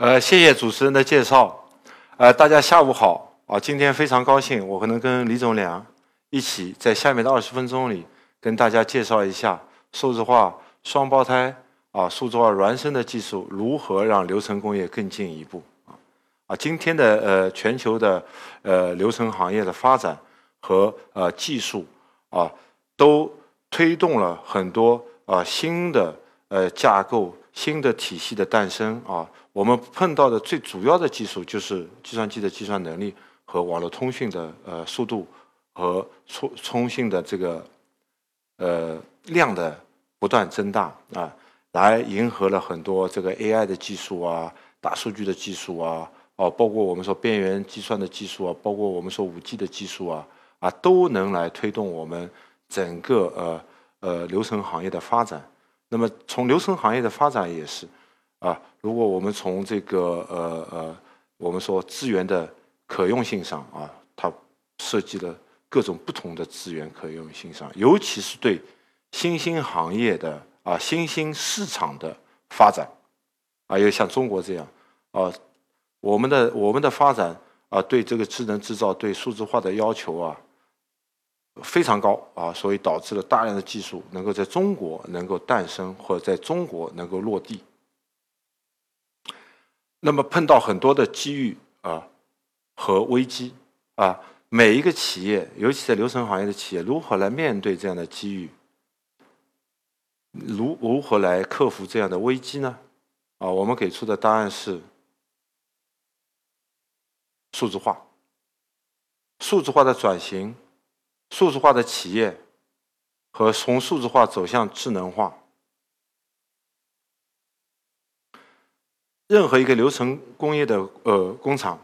呃，谢谢主持人的介绍。呃，大家下午好啊！今天非常高兴，我可能跟李总良一起在下面的二十分钟里，跟大家介绍一下数字化双胞胎啊，数字化孪生的技术如何让流程工业更进一步啊！啊，今天的呃全球的呃流程行业的发展和呃技术啊，都推动了很多啊新的呃架构。新的体系的诞生啊，我们碰到的最主要的技术就是计算机的计算能力和网络通讯的呃速度和通通信的这个呃量的不断增大啊，来迎合了很多这个 AI 的技术啊、大数据的技术啊，哦，包括我们说边缘计算的技术啊，包括我们说五 G 的技术啊，啊，都能来推动我们整个呃呃流程行业的发展。那么从流程行业的发展也是，啊，如果我们从这个呃呃，我们说资源的可用性上啊，它涉及了各种不同的资源可用性上，尤其是对新兴行业的啊新兴市场的发展，啊，有像中国这样啊，我们的我们的发展啊，对这个智能制造、对数字化的要求啊。非常高啊，所以导致了大量的技术能够在中国能够诞生，或者在中国能够落地。那么碰到很多的机遇啊和危机啊，每一个企业，尤其在流程行业的企业，如何来面对这样的机遇？如如何来克服这样的危机呢？啊，我们给出的答案是数字化，数字化的转型。数字化的企业和从数字化走向智能化，任何一个流程工业的呃工厂，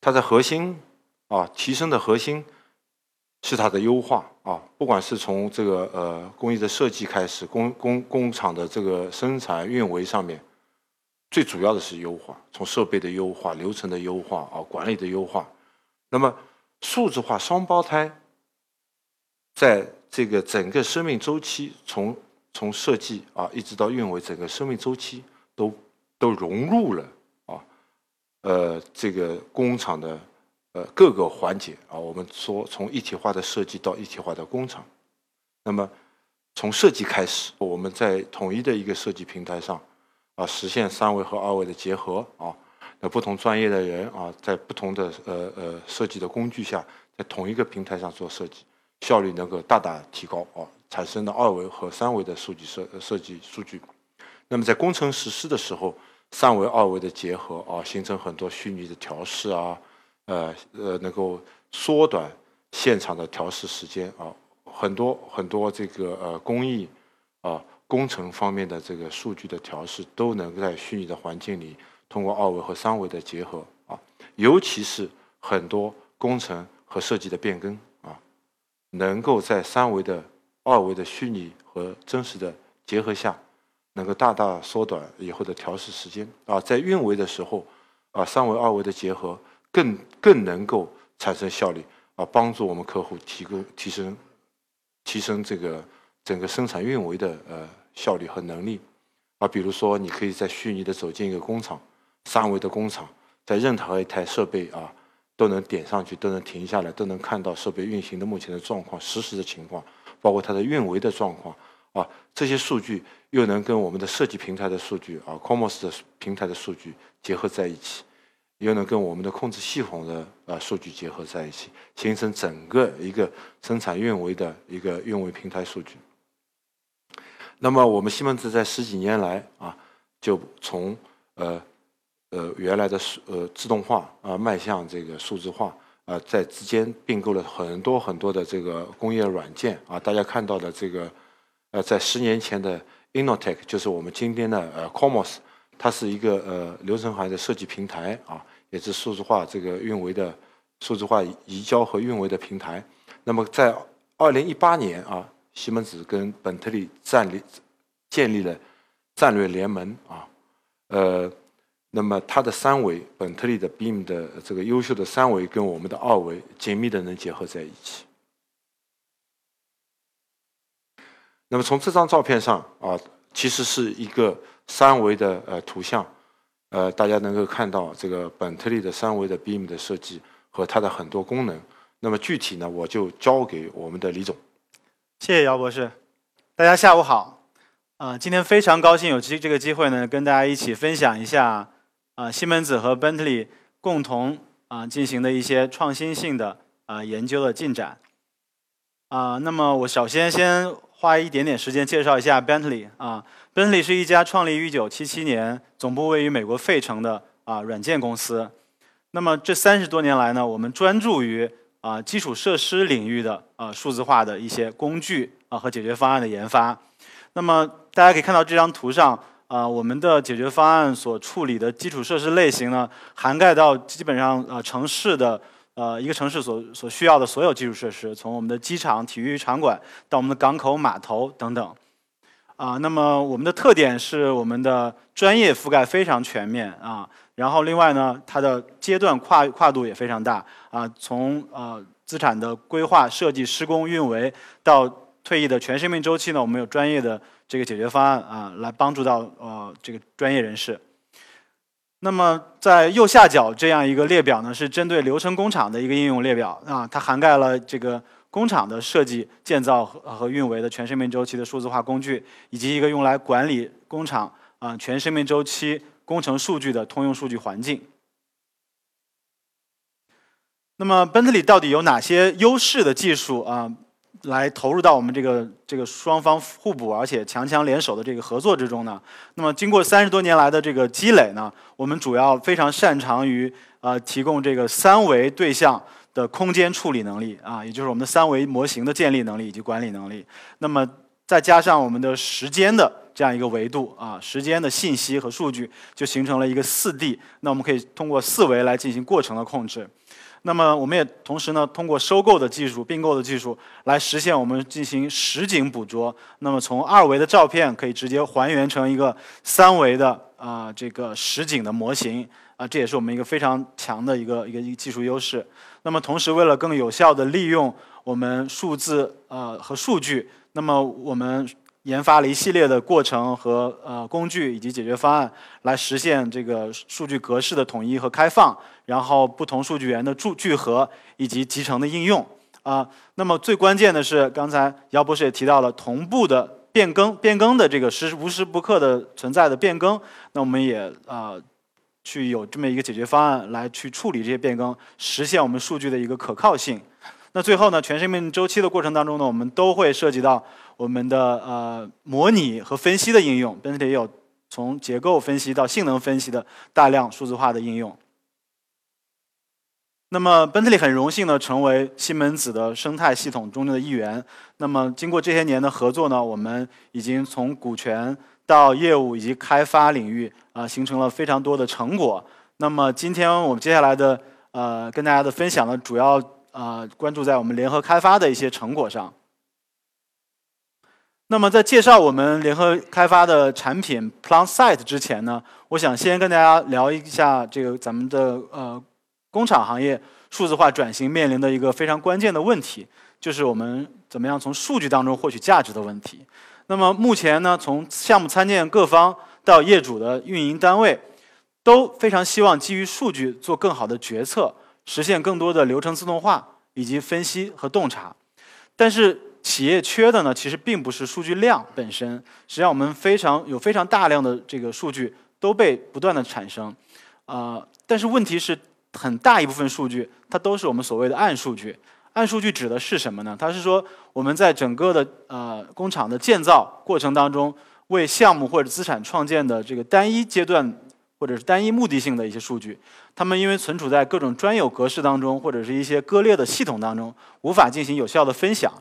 它的核心啊提升的核心是它的优化啊，不管是从这个呃工艺的设计开始，工工工厂的这个生产运维上面，最主要的是优化，从设备的优化、流程的优化啊、管理的优化，那么数字化双胞胎。在这个整个生命周期，从从设计啊一直到运维，整个生命周期都都融入了啊，呃，这个工厂的呃各个环节啊，我们说从一体化的设计到一体化的工厂，那么从设计开始，我们在统一的一个设计平台上啊，实现三维和二维的结合啊，那不同专业的人啊，在不同的呃呃设计的工具下，在同一个平台上做设计。效率能够大大提高啊，产生的二维和三维的数据设设计数据。那么在工程实施的时候，三维二维的结合啊，形成很多虚拟的调试啊，呃呃，能够缩短现场的调试时间啊，很多很多这个呃工艺啊工程方面的这个数据的调试，都能在虚拟的环境里通过二维和三维的结合啊，尤其是很多工程和设计的变更。能够在三维的、二维的虚拟和真实的结合下，能够大大缩短以后的调试时间啊，在运维的时候啊，三维、二维的结合更更能够产生效率啊，帮助我们客户提供提升提升这个整个生产运维的呃效率和能力啊，比如说你可以在虚拟的走进一个工厂，三维的工厂，在任何一台设备啊。都能点上去，都能停下来，都能看到设备运行的目前的状况、实时的情况，包括它的运维的状况啊。这些数据又能跟我们的设计平台的数据啊，Comos 的平台的数据结合在一起，又能跟我们的控制系统的啊数据结合在一起，形成整个一个生产运维的一个运维平台数据。那么我们西门子在十几年来啊，就从呃。呃，原来的数呃自动化啊，迈向这个数字化啊，在之间并购了很多很多的这个工业软件啊。大家看到的这个，呃，在十年前的 Innotec 就是我们今天的呃 Comos，它是一个呃流程行业的设计平台啊，也是数字化这个运维的数字化移交和运维的平台。那么在二零一八年啊，西门子跟本特利战立建立了战略联盟啊，呃。那么它的三维，本特利的 Beam 的这个优秀的三维跟我们的二维紧密的能结合在一起。那么从这张照片上啊，其实是一个三维的呃图像，呃，大家能够看到这个本特利的三维的 BIM 的设计和它的很多功能。那么具体呢，我就交给我们的李总。谢谢姚博士，大家下午好。啊，今天非常高兴有机这个机会呢，跟大家一起分享一下啊西门子和 Bentley 共同啊进行的一些创新性的啊研究的进展。啊，那么我首先先花一点点时间介绍一下 Bentley 啊，Bentley 是一家创立于1977年、总部位于美国费城的啊软件公司。那么这三十多年来呢，我们专注于啊基础设施领域的啊数字化的一些工具啊和解决方案的研发。那么大家可以看到这张图上，啊，我们的解决方案所处理的基础设施类型呢，涵盖到基本上呃城市的呃一个城市所所需要的所有基础设施，从我们的机场、体育场馆到我们的港口、码头等等。啊，那么我们的特点是我们的专业覆盖非常全面啊，然后另外呢，它的阶段跨跨度也非常大啊，从呃资产的规划、设计、施工、运维到。退役的全生命周期呢，我们有专业的这个解决方案啊，来帮助到呃这个专业人士。那么在右下角这样一个列表呢，是针对流程工厂的一个应用列表啊，它涵盖了这个工厂的设计、建造和和运维的全生命周期的数字化工具，以及一个用来管理工厂啊全生命周期工程数据的通用数据环境。那么奔特里到底有哪些优势的技术啊？来投入到我们这个这个双方互补而且强强联手的这个合作之中呢？那么经过三十多年来的这个积累呢，我们主要非常擅长于呃提供这个三维对象的空间处理能力啊，也就是我们的三维模型的建立能力以及管理能力。那么再加上我们的时间的这样一个维度啊，时间的信息和数据就形成了一个四 D。那我们可以通过四维来进行过程的控制。那么我们也同时呢，通过收购的技术、并购的技术来实现我们进行实景捕捉。那么从二维的照片可以直接还原成一个三维的啊这个实景的模型啊，这也是我们一个非常强的一个一个一技术优势。那么同时为了更有效的利用我们数字呃和数据，那么我们。研发了一系列的过程和呃工具以及解决方案，来实现这个数据格式的统一和开放，然后不同数据源的聚聚合以及集成的应用啊。那么最关键的是，刚才姚博士也提到了同步的变更，变更的这个时无时不刻的存在的变更，那我们也啊去有这么一个解决方案来去处理这些变更，实现我们数据的一个可靠性。那最后呢，全生命周期的过程当中呢，我们都会涉及到我们的呃模拟和分析的应用，并且也有从结构分析到性能分析的大量数字化的应用。那么奔特利很荣幸呢，成为西门子的生态系统中的一员。那么经过这些年的合作呢，我们已经从股权到业务以及开发领域啊，形成了非常多的成果。那么今天我们接下来的呃跟大家的分享呢，主要。啊，关注在我们联合开发的一些成果上。那么在介绍我们联合开发的产品 PlanSite 之前呢，我想先跟大家聊一下这个咱们的呃工厂行业数字化转型面临的一个非常关键的问题，就是我们怎么样从数据当中获取价值的问题。那么目前呢，从项目参建各方到业主的运营单位，都非常希望基于数据做更好的决策。实现更多的流程自动化以及分析和洞察，但是企业缺的呢，其实并不是数据量本身。实际上，我们非常有非常大量的这个数据都被不断的产生，啊，但是问题是很大一部分数据它都是我们所谓的暗数据。暗数据指的是什么呢？它是说我们在整个的呃工厂的建造过程当中，为项目或者资产创建的这个单一阶段。或者是单一目的性的一些数据，它们因为存储在各种专有格式当中，或者是一些割裂的系统当中，无法进行有效的分享，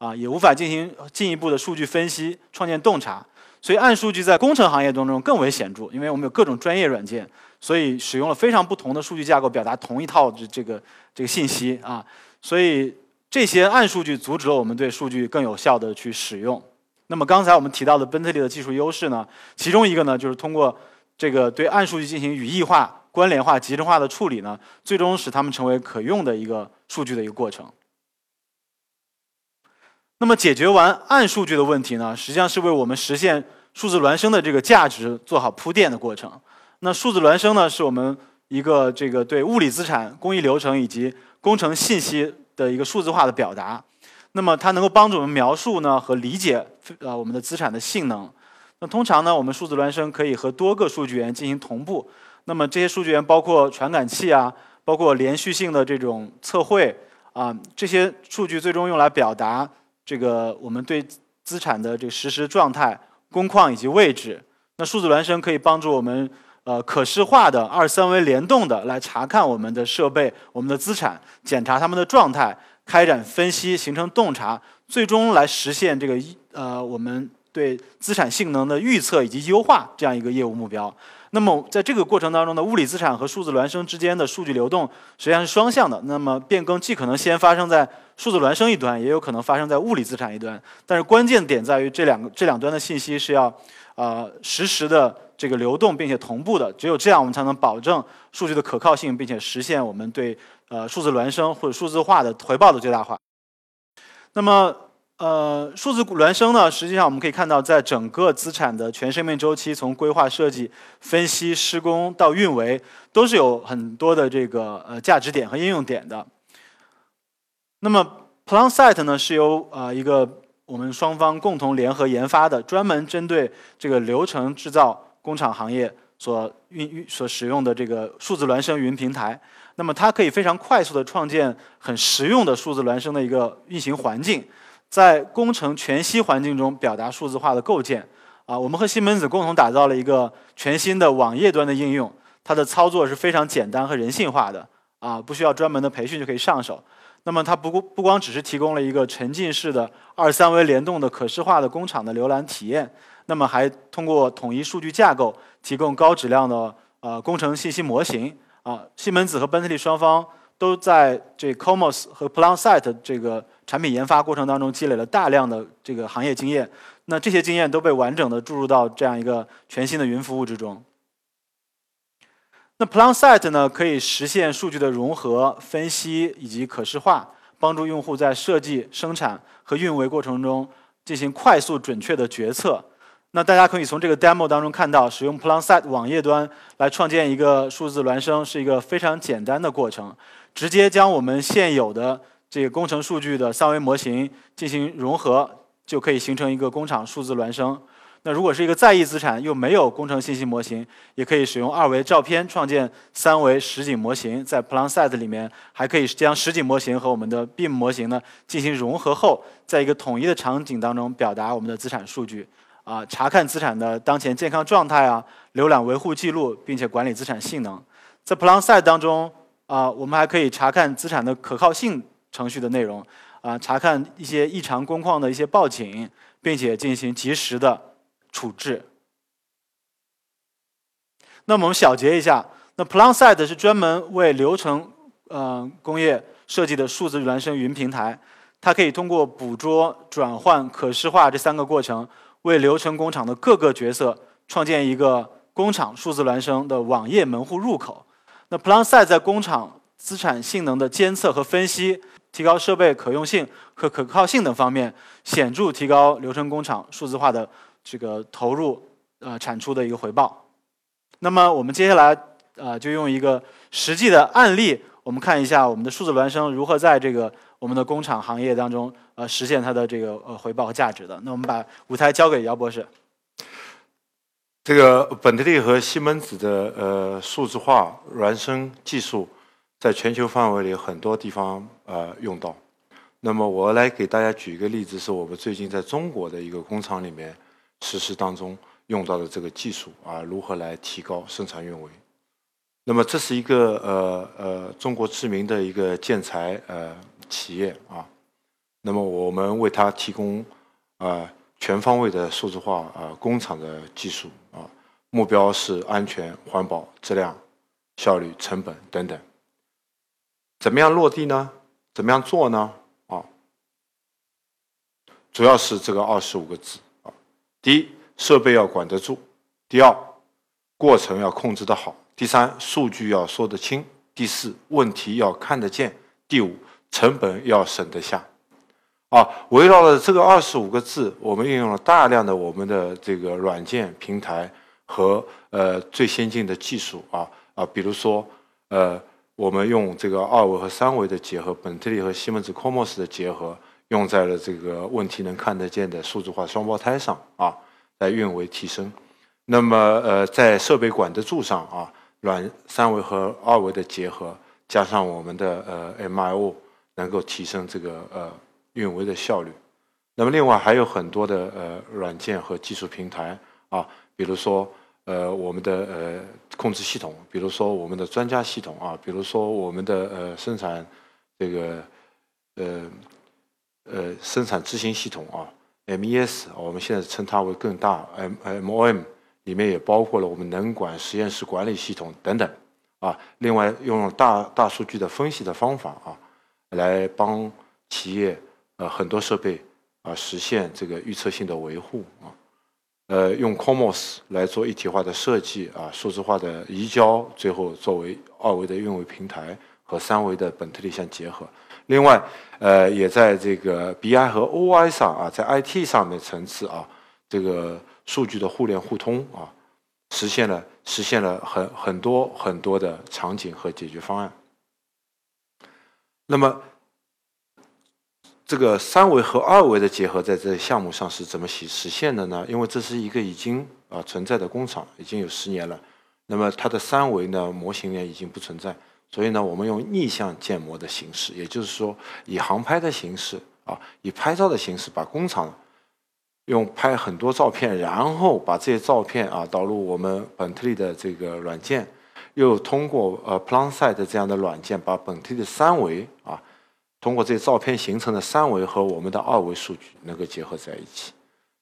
啊，也无法进行进一步的数据分析、创建洞察。所以暗数据在工程行业当中更为显著，因为我们有各种专业软件，所以使用了非常不同的数据架构表达同一套这这个这个信息啊。所以这些暗数据阻止了我们对数据更有效的去使用。那么刚才我们提到的奔特利的技术优势呢，其中一个呢就是通过。这个对暗数据进行语义化、关联化、集成化的处理呢，最终使它们成为可用的一个数据的一个过程。那么解决完暗数据的问题呢，实际上是为我们实现数字孪生的这个价值做好铺垫的过程。那数字孪生呢，是我们一个这个对物理资产、工艺流程以及工程信息的一个数字化的表达。那么它能够帮助我们描述呢和理解呃我们的资产的性能。那通常呢，我们数字孪生可以和多个数据源进行同步。那么这些数据源包括传感器啊，包括连续性的这种测绘啊，这些数据最终用来表达这个我们对资产的这个实时状态、工况以及位置。那数字孪生可以帮助我们呃可视化的二三维联动的来查看我们的设备、我们的资产，检查它们的状态，开展分析，形成洞察，最终来实现这个呃我们对资产性能的预测以及优化这样一个业务目标。那么在这个过程当中呢，物理资产和数字孪生之间的数据流动实际上是双向的。那么变更既可能先发生在数字孪生一端，也有可能发生在物理资产一端。但是关键点在于这两个这两端的信息是要呃实时的这个流动并且同步的。只有这样，我们才能保证数据的可靠性，并且实现我们对呃数字孪生或者数字化的回报的最大化。那么。呃，数字孪生呢，实际上我们可以看到，在整个资产的全生命周期，从规划设计、分析、施工到运维，都是有很多的这个呃价值点和应用点的。那么 PlanSite 呢，是由呃一个我们双方共同联合研发的，专门针对这个流程制造工厂行业所运运所使用的这个数字孪生云平台。那么它可以非常快速的创建很实用的数字孪生的一个运行环境。在工程全息环境中表达数字化的构建，啊，我们和西门子共同打造了一个全新的网页端的应用，它的操作是非常简单和人性化的，啊，不需要专门的培训就可以上手。那么它不不光只是提供了一个沉浸式的二三维联动的可视化的工厂的浏览体验，那么还通过统一数据架构提供高质量的呃工程信息模型，啊，西门子和奔特利双方都在这 Comos 和 PlanSite 这个。产品研发过程当中积累了大量的这个行业经验，那这些经验都被完整的注入到这样一个全新的云服务之中。那 PlanSite 呢，可以实现数据的融合、分析以及可视化，帮助用户在设计、生产和运维过程中进行快速准确的决策。那大家可以从这个 demo 当中看到，使用 PlanSite 网页端来创建一个数字孪生是一个非常简单的过程，直接将我们现有的。这个工程数据的三维模型进行融合，就可以形成一个工厂数字孪生。那如果是一个在役资产又没有工程信息模型，也可以使用二维照片创建三维实景模型。在 PlanSite 里面，还可以将实景模型和我们的 BIM 模型呢进行融合后，在一个统一的场景当中表达我们的资产数据。啊，查看资产的当前健康状态啊，浏览维护记录，并且管理资产性能。在 PlanSite 当中啊，我们还可以查看资产的可靠性。程序的内容，啊，查看一些异常工况的一些报警，并且进行及时的处置。那么我们小结一下，那 PlanSite 是专门为流程呃工业设计的数字孪生云平台，它可以通过捕捉、转换、可视化这三个过程，为流程工厂的各个角色创建一个工厂数字孪生的网页门户入口。那 PlanSite 在工厂资产性能的监测和分析。提高设备可用性和可靠性等方面，显著提高流程工厂数字化的这个投入呃产出的一个回报。那么我们接下来呃就用一个实际的案例，我们看一下我们的数字孪生如何在这个我们的工厂行业当中呃实现它的这个呃回报和价值的。那我们把舞台交给姚博士。这个本特利和西门子的呃数字化孪生技术。在全球范围里很多地方呃用到，那么我来给大家举一个例子，是我们最近在中国的一个工厂里面实施当中用到的这个技术啊，如何来提高生产运维。那么这是一个呃呃中国知名的一个建材呃企业啊，那么我们为它提供啊全方位的数字化啊工厂的技术啊，目标是安全、环保、质量、效率、成本等等。怎么样落地呢？怎么样做呢？啊，主要是这个二十五个字啊。第一，设备要管得住；第二，过程要控制得好；第三，数据要说得清；第四，问题要看得见；第五，成本要省得下。啊，围绕了这个二十五个字，我们运用了大量的我们的这个软件平台和呃最先进的技术啊啊，比如说呃我们用这个二维和三维的结合，本特利和西门子 COMOS 的结合，用在了这个问题能看得见的数字化双胞胎上啊，来运维提升。那么呃在设备管得住上啊，软三维和二维的结合，加上我们的呃 MIO，能够提升这个呃运维的效率。那么另外还有很多的呃软件和技术平台啊，比如说呃我们的呃控制系统，比如说我们的专家系统啊，比如说我们的呃生产这个呃呃生产执行系统啊，MES，我们现在称它为更大 M MOM，里面也包括了我们能管实验室管理系统等等啊。另外用大大数据的分析的方法啊，来帮企业呃很多设备。啊，实现这个预测性的维护啊，呃，用 COMOS 来做一体化的设计啊，数字化的移交，最后作为二维的运维平台和三维的本特利相结合。另外，呃，也在这个 BI 和 OI 上啊，在 IT 上面层次啊，这个数据的互联互通啊，实现了实现了很很多很多的场景和解决方案。那么。这个三维和二维的结合在这项目上是怎么实实现的呢？因为这是一个已经啊存在的工厂，已经有十年了。那么它的三维呢模型呢已经不存在，所以呢我们用逆向建模的形式，也就是说以航拍的形式啊，以拍照的形式把工厂用拍很多照片，然后把这些照片啊导入我们本特利的这个软件，又通过呃 PlanSight 这样的软件把本特利的三维啊。通过这些照片形成的三维和我们的二维数据能够结合在一起，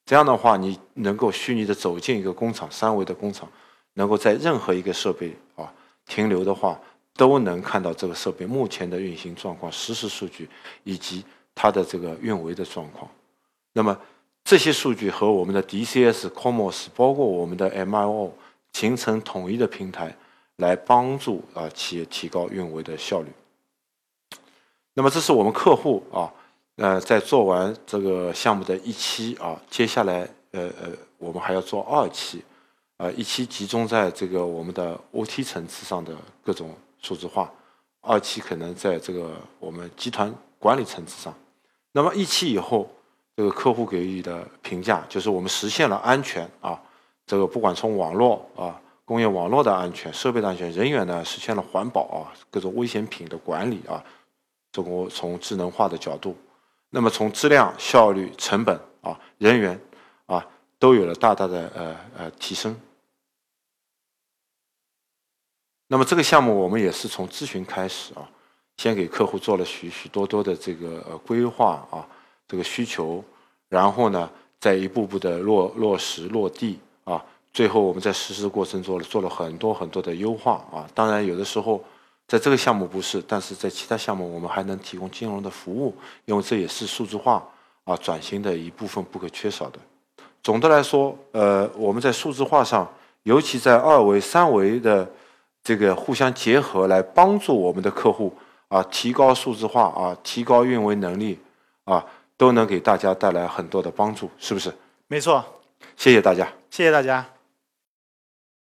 这样的话，你能够虚拟的走进一个工厂，三维的工厂，能够在任何一个设备啊停留的话，都能看到这个设备目前的运行状况、实时数据以及它的这个运维的状况。那么这些数据和我们的 DCS、COMOS，包括我们的 MIO，形成统一的平台，来帮助啊企业提高运维的效率。那么这是我们客户啊，呃，在做完这个项目的一期啊，接下来呃呃，我们还要做二期，啊，一期集中在这个我们的 OT 层次上的各种数字化，二期可能在这个我们集团管理层次上。那么一期以后，这个客户给予的评价就是我们实现了安全啊，这个不管从网络啊，工业网络的安全、设备的安全、人员呢，实现了环保啊，各种危险品的管理啊。中国从智能化的角度，那么从质量、效率、成本啊、人员啊，都有了大大的呃呃提升。那么这个项目我们也是从咨询开始啊，先给客户做了许许多多的这个呃规划啊，这个需求，然后呢，再一步步的落落实落地啊，最后我们在实施过程做了做了很多很多的优化啊，当然有的时候。在这个项目不是，但是在其他项目我们还能提供金融的服务，因为这也是数字化啊转型的一部分不可缺少的。总的来说，呃，我们在数字化上，尤其在二维、三维的这个互相结合，来帮助我们的客户啊提高数字化啊，提高运维能力啊，都能给大家带来很多的帮助，是不是？没错。谢谢大家。谢谢大家。